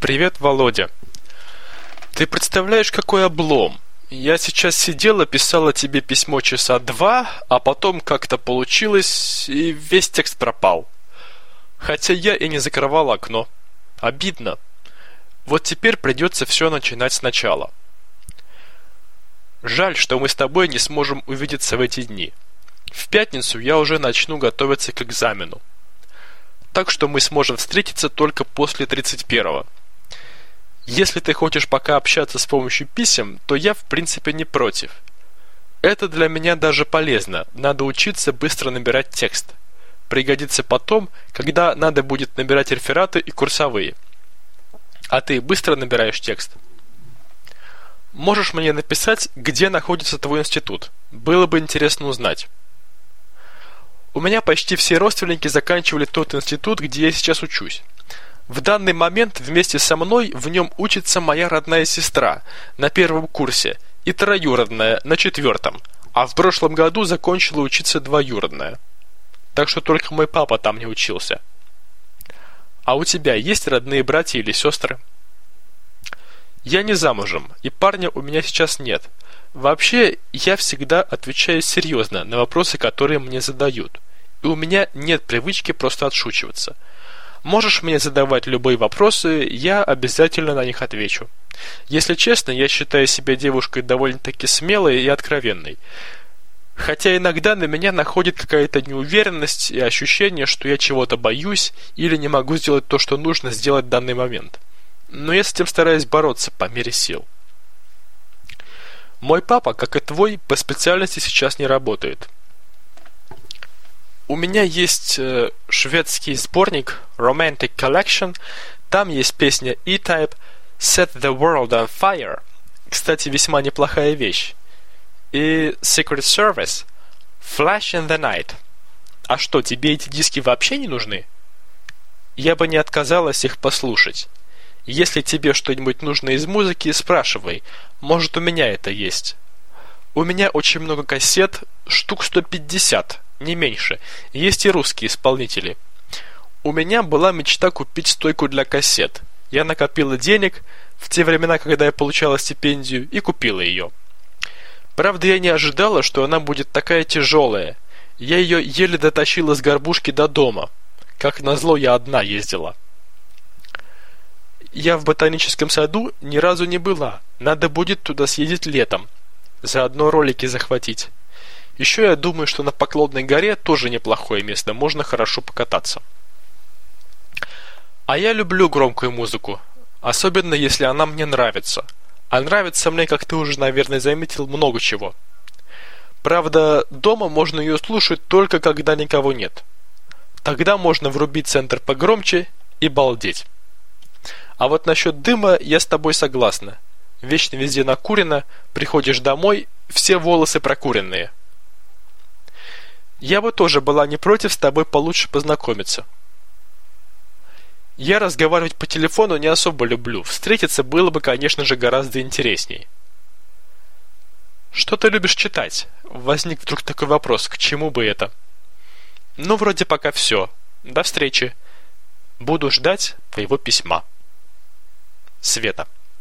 Привет, Володя. Ты представляешь, какой облом? Я сейчас сидела, писала тебе письмо часа два, а потом как-то получилось, и весь текст пропал. Хотя я и не закрывал окно. Обидно. Вот теперь придется все начинать сначала. Жаль, что мы с тобой не сможем увидеться в эти дни. В пятницу я уже начну готовиться к экзамену. Так что мы сможем встретиться только после 31-го. Если ты хочешь пока общаться с помощью писем, то я в принципе не против. Это для меня даже полезно, надо учиться быстро набирать текст. Пригодится потом, когда надо будет набирать рефераты и курсовые. А ты быстро набираешь текст? Можешь мне написать, где находится твой институт? Было бы интересно узнать. У меня почти все родственники заканчивали тот институт, где я сейчас учусь. В данный момент вместе со мной в нем учится моя родная сестра на первом курсе и троюродная на четвертом, а в прошлом году закончила учиться двоюродная. Так что только мой папа там не учился. А у тебя есть родные братья или сестры? Я не замужем, и парня у меня сейчас нет. Вообще, я всегда отвечаю серьезно на вопросы, которые мне задают. И у меня нет привычки просто отшучиваться – Можешь мне задавать любые вопросы, я обязательно на них отвечу. Если честно, я считаю себя девушкой довольно-таки смелой и откровенной. Хотя иногда на меня находит какая-то неуверенность и ощущение, что я чего-то боюсь или не могу сделать то, что нужно сделать в данный момент. Но я с этим стараюсь бороться по мере сил. Мой папа, как и твой, по специальности сейчас не работает. У меня есть э, шведский сборник Romantic Collection. Там есть песня E-Type Set the World on Fire. Кстати, весьма неплохая вещь. И Secret Service Flash in the Night. А что, тебе эти диски вообще не нужны? Я бы не отказалась их послушать. Если тебе что-нибудь нужно из музыки, спрашивай. Может, у меня это есть. У меня очень много кассет, штук 150 не меньше. Есть и русские исполнители. У меня была мечта купить стойку для кассет. Я накопила денег в те времена, когда я получала стипендию, и купила ее. Правда, я не ожидала, что она будет такая тяжелая. Я ее еле дотащила с горбушки до дома. Как назло, я одна ездила. Я в ботаническом саду ни разу не была. Надо будет туда съездить летом. Заодно ролики захватить. Еще я думаю, что на Поклонной горе тоже неплохое место, можно хорошо покататься. А я люблю громкую музыку, особенно если она мне нравится. А нравится мне, как ты уже, наверное, заметил, много чего. Правда, дома можно ее слушать только когда никого нет. Тогда можно врубить центр погромче и балдеть. А вот насчет дыма я с тобой согласна. Вечно везде накурено, приходишь домой, все волосы прокуренные. Я бы тоже была не против с тобой получше познакомиться. Я разговаривать по телефону не особо люблю. Встретиться было бы, конечно же, гораздо интересней. Что ты любишь читать? Возник вдруг такой вопрос, к чему бы это? Ну, вроде пока все. До встречи. Буду ждать твоего письма. Света.